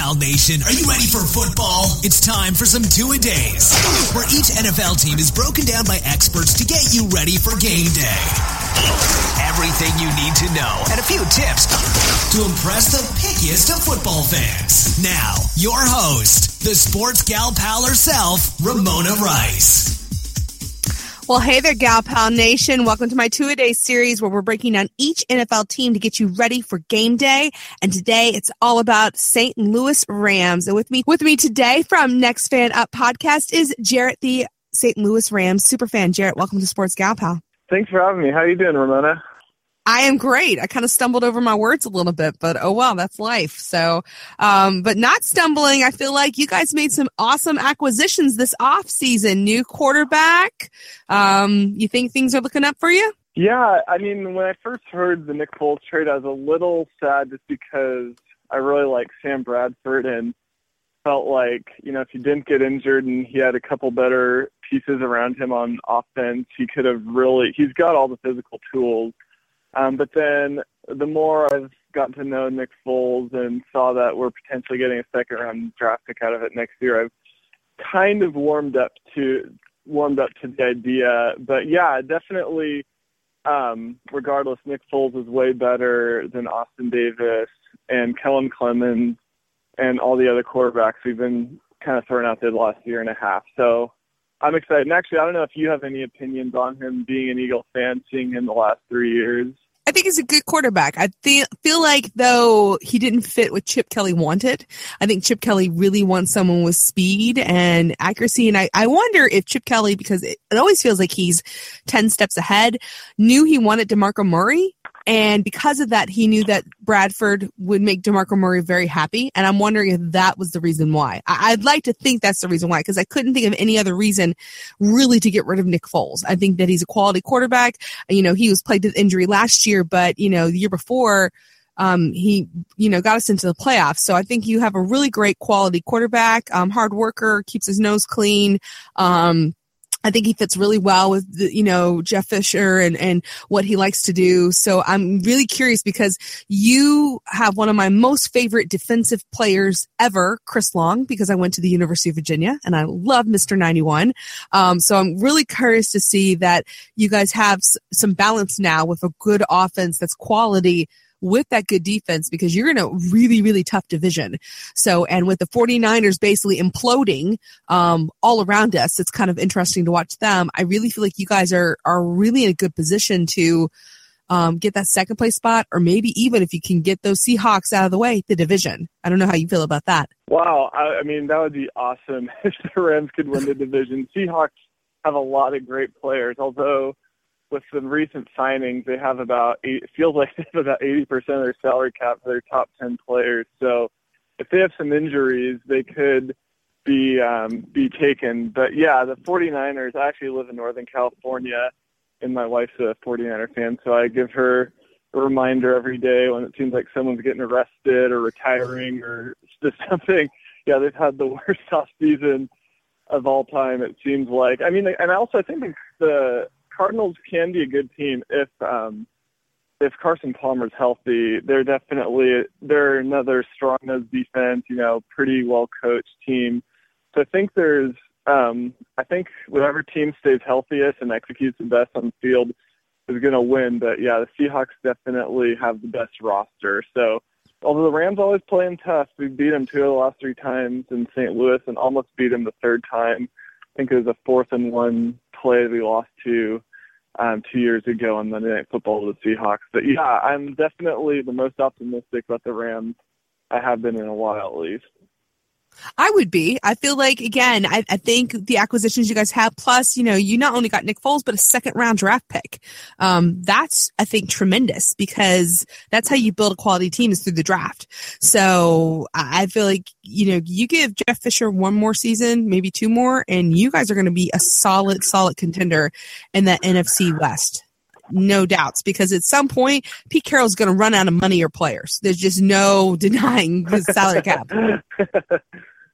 Nation. Are you ready for football? It's time for some two a days, where each NFL team is broken down by experts to get you ready for game day. Everything you need to know and a few tips to impress the pickiest of football fans. Now, your host, the sports gal pal herself, Ramona Rice. Well, hey there, Gal Pal Nation. Welcome to my two a day series where we're breaking down each NFL team to get you ready for game day. And today it's all about St. Louis Rams. And with me, with me today from Next Fan Up podcast is Jarrod, the St. Louis Rams super fan. Jarrod, welcome to Sports Gal Pal. Thanks for having me. How are you doing, Ramona? I am great. I kind of stumbled over my words a little bit, but oh well, that's life. So, um, but not stumbling. I feel like you guys made some awesome acquisitions this off season. New quarterback. Um, you think things are looking up for you? Yeah, I mean, when I first heard the Nick Foles trade, I was a little sad just because I really like Sam Bradford and felt like you know if he didn't get injured and he had a couple better pieces around him on offense, he could have really. He's got all the physical tools um, but then the more I've gotten to know Nick Foles and saw that we're potentially getting a second round draft pick out of it next year, I've kind of warmed up to warmed up to the idea. But yeah, definitely. Um, regardless, Nick Foles is way better than Austin Davis and Kellen Clemens and all the other quarterbacks we've been kind of throwing out there the last year and a half. So I'm excited. And actually, I don't know if you have any opinions on him being an Eagle fan, seeing him the last three years. I think he's a good quarterback. I feel feel like though he didn't fit what Chip Kelly wanted. I think Chip Kelly really wants someone with speed and accuracy. And I, I wonder if Chip Kelly, because it, it always feels like he's 10 steps ahead, knew he wanted DeMarco Murray and because of that, he knew that Bradford would make DeMarco Murray very happy. And I'm wondering if that was the reason why. I- would like to think that's the reason why, because I couldn't think of any other reason really to get rid of Nick Foles. I think that he's a quality quarterback. You know, he was plagued with injury last year, but, you know, the year before, um, he, you know, got us into the playoffs. So I think you have a really great quality quarterback, um, hard worker, keeps his nose clean. Um, I think he fits really well with the, you know Jeff Fisher and and what he likes to do. So I'm really curious because you have one of my most favorite defensive players ever, Chris Long, because I went to the University of Virginia and I love Mr. 91. Um, so I'm really curious to see that you guys have s- some balance now with a good offense that's quality with that good defense because you're in a really, really tough division. So, and with the 49ers basically imploding um, all around us, it's kind of interesting to watch them. I really feel like you guys are, are really in a good position to um, get that second place spot, or maybe even if you can get those Seahawks out of the way, the division. I don't know how you feel about that. Wow. I, I mean, that would be awesome if the Rams could win the division. Seahawks have a lot of great players, although with some recent signings, they have about eight, it feels like they have about 80% of their salary cap for their top 10 players. So if they have some injuries, they could be um, be taken. But yeah, the 49ers. I actually live in Northern California, and my wife's a 49er fan, so I give her a reminder every day when it seems like someone's getting arrested or retiring or just something. Yeah, they've had the worst off season of all time. It seems like. I mean, and also I think the Cardinals can be a good team if um, if Carson Palmer's healthy. They're definitely they're another strong nose defense. You know, pretty well coached team. So I think there's um, I think whatever team stays healthiest and executes the best on the field is going to win. But yeah, the Seahawks definitely have the best roster. So although the Rams always play them tough, we beat them two of the last three times in St. Louis and almost beat them the third time. I think it was a fourth and one play we lost to um, two years ago on Monday Night Football with the Seahawks. But yeah, I'm definitely the most optimistic about the Rams I have been in a while at least. I would be. I feel like again, I, I, think the acquisitions you guys have, plus, you know, you not only got Nick Foles, but a second round draft pick. Um, that's I think tremendous because that's how you build a quality team is through the draft. So I feel like you know you give Jeff Fisher one more season, maybe two more, and you guys are going to be a solid, solid contender in that NFC West no doubts because at some point Pete Carroll's going to run out of money or players. There's just no denying the salary cap.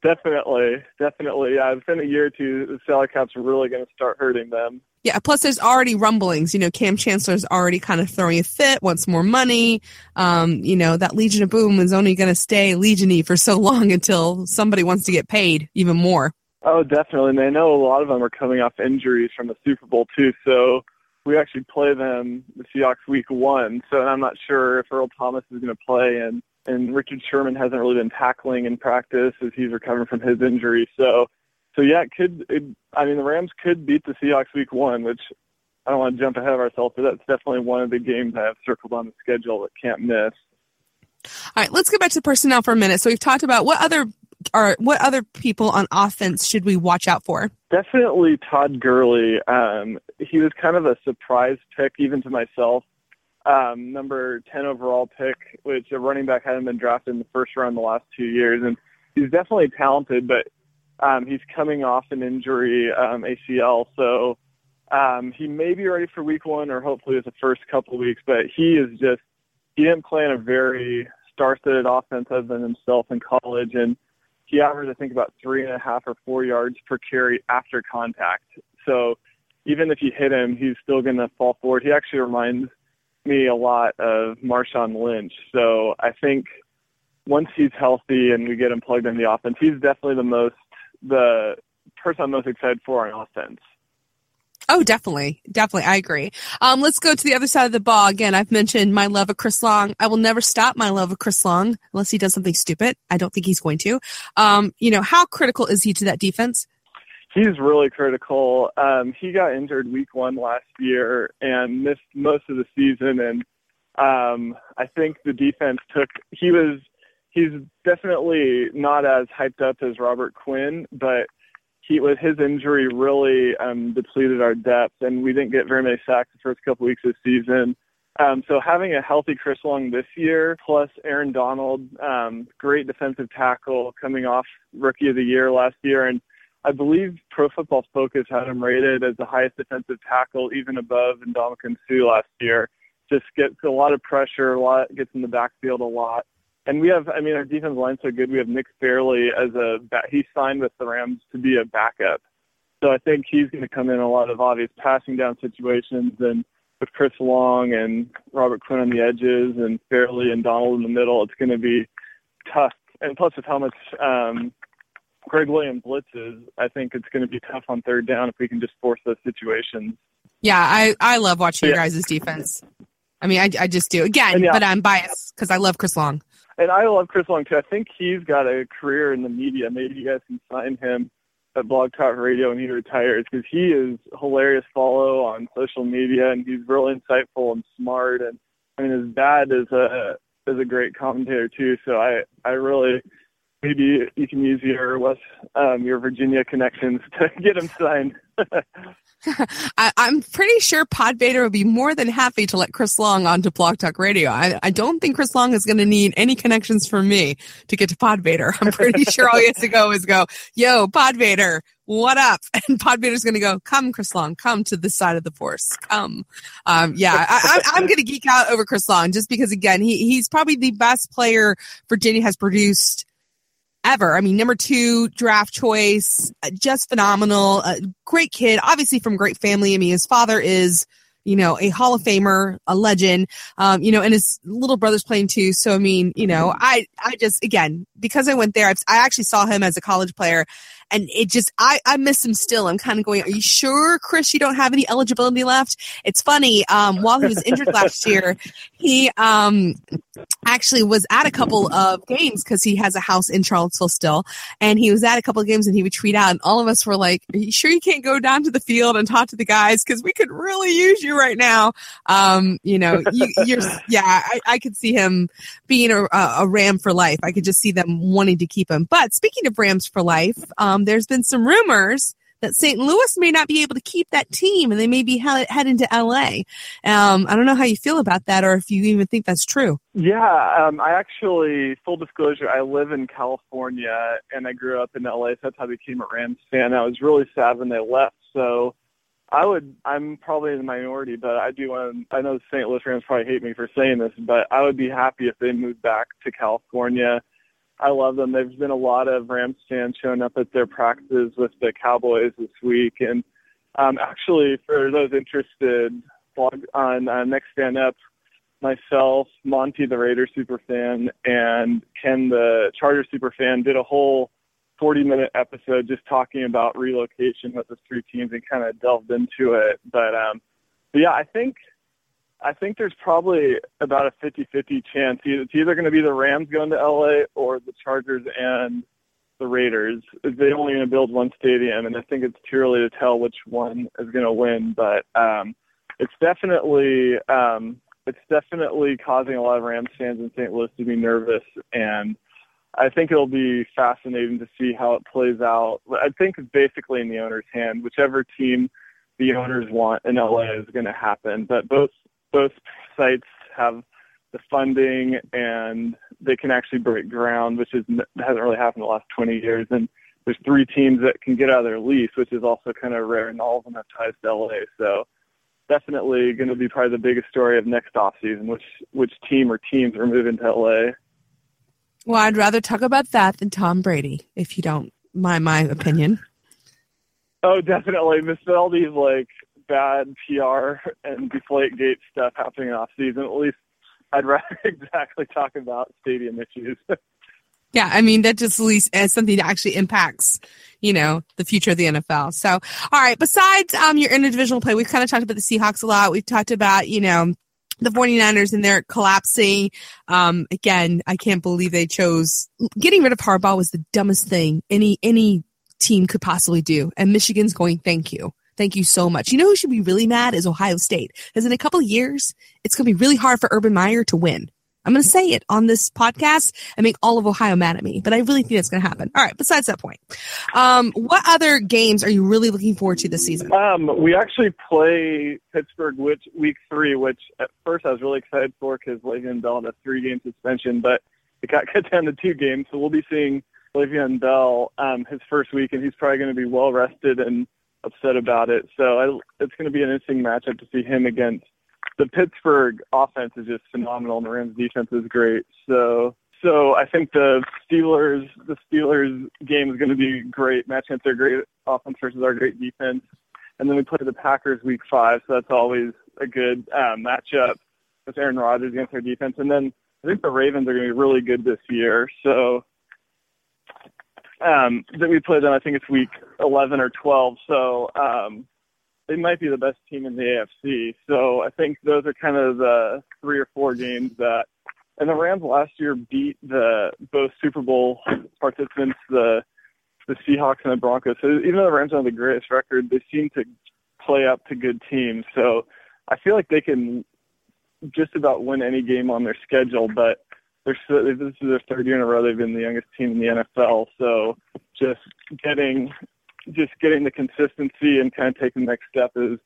Definitely, definitely. Yeah, it's a year or two. The salary cap's really going to start hurting them. Yeah, plus there's already rumblings. You know, Kam Chancellor's already kind of throwing a fit, wants more money. Um, you know, that Legion of Boom is only going to stay Legiony for so long until somebody wants to get paid even more. Oh, definitely. And I know a lot of them are coming off injuries from the Super Bowl too. So we actually play them the Seahawks week one. So I'm not sure if Earl Thomas is going to play and and Richard Sherman hasn't really been tackling in practice as he's recovering from his injury. So so yeah, it could. It, I mean, the Rams could beat the Seahawks week one, which I don't want to jump ahead of ourselves, but that's definitely one of the games I have circled on the schedule that can't miss. All right, let's get back to personnel for a minute. So we've talked about what other are what other people on offense should we watch out for? Definitely Todd Gurley. Um, he was kind of a surprise pick even to myself. Um, number 10 overall pick, which a running back hadn't been drafted in the first round the last two years. And he's definitely talented, but um, he's coming off an injury, um, ACL, so um, he may be ready for week one or hopefully it's the first couple of weeks. But he is just he didn't play in a very star-studded offense other than himself in college, and he averaged I think about three and a half or four yards per carry after contact. So even if you hit him, he's still going to fall forward. He actually reminds me a lot of Marshawn Lynch. So I think once he's healthy and we get him plugged in the offense, he's definitely the most the person I'm most excited for on offense. Oh, definitely. Definitely. I agree. Um, let's go to the other side of the ball. Again, I've mentioned my love of Chris Long. I will never stop my love of Chris Long unless he does something stupid. I don't think he's going to. Um, you know, how critical is he to that defense? He's really critical. Um, he got injured week one last year and missed most of the season. And um, I think the defense took, he was he's definitely not as hyped up as Robert Quinn, but he with his injury really um, depleted our depth, and we didn't get very many sacks the first couple weeks of the season. Um, so having a healthy Chris Long this year, plus Aaron Donald, um, great defensive tackle coming off Rookie of the Year last year, and I believe Pro Football Focus had him rated as the highest defensive tackle, even above Ndamukong Suh last year. Just gets a lot of pressure, a lot gets in the backfield a lot and we have, I mean, our defensive line's so good. We have Nick Fairley as a, he signed with the Rams to be a backup. So I think he's going to come in a lot of obvious passing down situations and with Chris Long and Robert Quinn on the edges and Fairley and Donald in the middle, it's going to be tough. And plus with how much um, Gregg Williams blitzes, I think it's going to be tough on third down if we can just force those situations. Yeah, I, I love watching yeah. your guys' defense. I mean, I, I just do. Again, yeah. but I'm biased because I love Chris Long and I love Chris Long too. I think he's got a career in the media. Maybe you guys can sign him at Blog Talk Radio when he retires because he is hilarious follow on social media and he's real insightful and smart. And I mean, his dad is a is a great commentator too. So I I really maybe you can use your West um, your Virginia connections to get him signed. I, am pretty sure Podvader would be more than happy to let Chris Long onto Blog Talk Radio. I, I don't think Chris Long is going to need any connections from me to get to Podvader. I'm pretty sure all he has to go is go, "Yo, Podvader, what up?" And Pod Podvader's going to go, "Come, Chris Long, come to this side of the force, come." Um, yeah, I, I'm going to geek out over Chris Long just because, again, he he's probably the best player Virginia has produced ever. I mean, number two draft choice, uh, just phenomenal. Uh, great kid, obviously from great family. I mean, his father is, you know, a Hall of Famer, a legend, um, you know, and his little brother's playing too. So, I mean, you know, I, I just, again, because I went there, I've, I actually saw him as a college player and it just I I miss him still. I'm kind of going, are you sure, Chris? You don't have any eligibility left? It's funny. Um, while he was injured last year, he um actually was at a couple of games because he has a house in Charlottesville still, and he was at a couple of games and he would tweet out, and all of us were like, "Are you sure you can't go down to the field and talk to the guys because we could really use you right now?" Um, you know, you, are yeah, I, I could see him being a, a Ram for life. I could just see them wanting to keep him. But speaking of Rams for life, um, there's been some rumors that St. Louis may not be able to keep that team and they may be he- heading to LA. Um, I don't know how you feel about that or if you even think that's true. Yeah, um, I actually, full disclosure, I live in California and I grew up in LA, so that's how I became a Rams fan. I was really sad when they left, so I would, I'm probably in the minority, but I do want I know the St. Louis Rams probably hate me for saying this, but I would be happy if they moved back to California I love them. There's been a lot of Rams fans showing up at their practices with the Cowboys this week, and Um, actually, for those interested, blog on uh, Next Fan Up, myself, Monty the Raider super fan, and Ken the Charger super fan did a whole 40 minute episode just talking about relocation with the three teams and kind of delved into it. But um, but yeah, I think I think there's probably about a 50-50 chance. It's either going to be the Rams going to LA or the Chargers and the Raiders. They're only going to build one stadium, and I think it's too early to tell which one is going to win. But um, it's definitely um, it's definitely causing a lot of Rams fans in St. Louis to be nervous, and I think it'll be fascinating to see how it plays out. I think it's basically in the owner's hand. Whichever team the owners want in LA is going to happen. But both both sites have the funding and they can actually break ground, which is hasn't really happened in the last 20 years. And there's three teams that can get out of their lease, which is also kind of rare, and all of them have ties to LA. So definitely going to be probably the biggest story of next off season, which which team or teams are moving to LA. Well, I'd rather talk about that than Tom Brady, if you don't mind my opinion. Oh, definitely. Miss these like bad PR and Deflategate stuff happening off season. At least I'd rather exactly talk about stadium issues. yeah, I mean that just at least as something that actually impacts, you know, the future of the NFL. So, all right. Besides um, your interdivisional play, we've kind of talked about the Seahawks a lot. We've talked about, you know, the 49ers and they're collapsing. Um, again, I can't believe they chose getting rid of Harbaugh was the dumbest thing any any team could possibly do. And Michigan's going, thank you. Thank you so much. You know who should be really mad is Ohio State. Because in a couple of years, it's going to be really hard for Urban Meyer to win. I'm going to say it on this podcast and make all of Ohio mad at me, but I really think it's going to happen. All right. Besides that point, um, what other games are you really looking forward to this season? Um, we actually play Pittsburgh which, week three, which at first I was really excited for because Le'Veon Bell had a three game suspension, but it got cut down to two games. So we'll be seeing Le'Veon Bell um, his first week, and he's probably going to be well rested and upset about it. So I, it's going to be an interesting matchup to see him against the Pittsburgh offense is just phenomenal, and the Rams defense is great. So so I think the Steelers the Steelers game is going to be great match against their great offense versus our great defense. And then we play the Packers week five, so that's always a good uh, matchup with Aaron Rodgers against our defense. And then I think the Ravens are going to be really good this year. So um, that we play them. I think it's week 11 or 12. So um, they might be the best team in the AFC. So I think those are kind of the three or four games that. And the Rams last year beat the both Super Bowl participants, the the Seahawks and the Broncos. So even though the Rams don't have the greatest record, they seem to play up to good teams. So I feel like they can just about win any game on their schedule. But they're this is their third year in a row they've been the youngest team in the NFL. So just getting just getting the consistency and kind of taking the next step is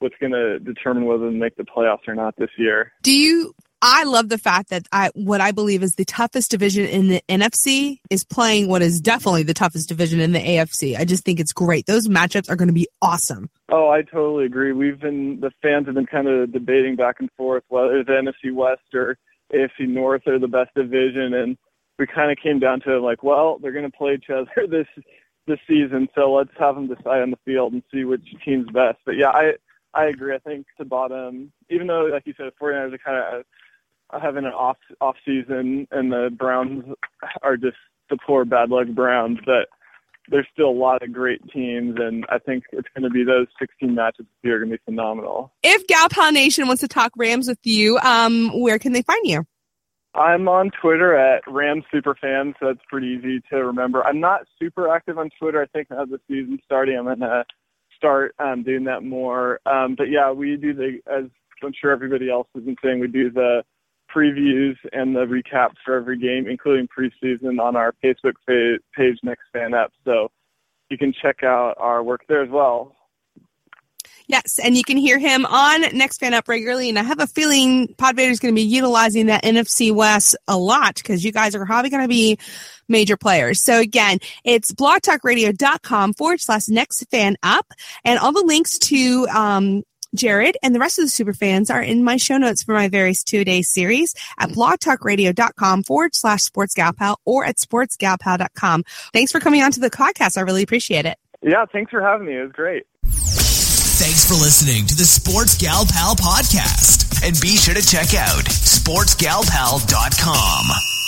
what's going to determine whether they make the playoffs or not this year. Do you? I love the fact that I what I believe is the toughest division in the NFC is playing what is definitely the toughest division in the AFC. I just think it's great. Those matchups are going to be awesome. Oh, I totally agree. We've been the fans have been kind of debating back and forth whether the NFC West or AFC North are the best division, and we kind of came down to like, well, they're going to play each other this this season, so let's have them decide on the field and see which team's best. But yeah, I I agree. I think the bottom, even though like you said, the 49ers are kind of uh, having an off off season, and the Browns are just the poor bad luck Browns, but there's still a lot of great teams, and I think it's going to be those 16 matches here are going to be phenomenal. If Galpal Nation wants to talk Rams with you, um, where can they find you? I'm on Twitter at Rams Superfan, so that's pretty easy to remember. I'm not super active on Twitter. I think as the season starting, I'm gonna start um, doing that more. Um, but yeah, we do the as I'm sure everybody else has been saying, we do the previews and the recaps for every game, including preseason, on our Facebook page, Next Fan Up. So you can check out our work there as well. Yes, and you can hear him on Next Fan Up regularly. And I have a feeling Podvader is going to be utilizing that NFC West a lot because you guys are probably going to be major players. So again, it's blogtalkradio.com forward slash next fan up and all the links to um, Jarrod and the rest of the super fans are in my show notes for my various two day series at blogtalkradio.com forward slash sportsgalpal or at sportsgalpal.com. Thanks for coming on to the podcast. I really appreciate it. Yeah, thanks for having me. It was great. Thanks for listening to the Sports Gal Pal podcast. And be sure to check out sportsgalpal.com.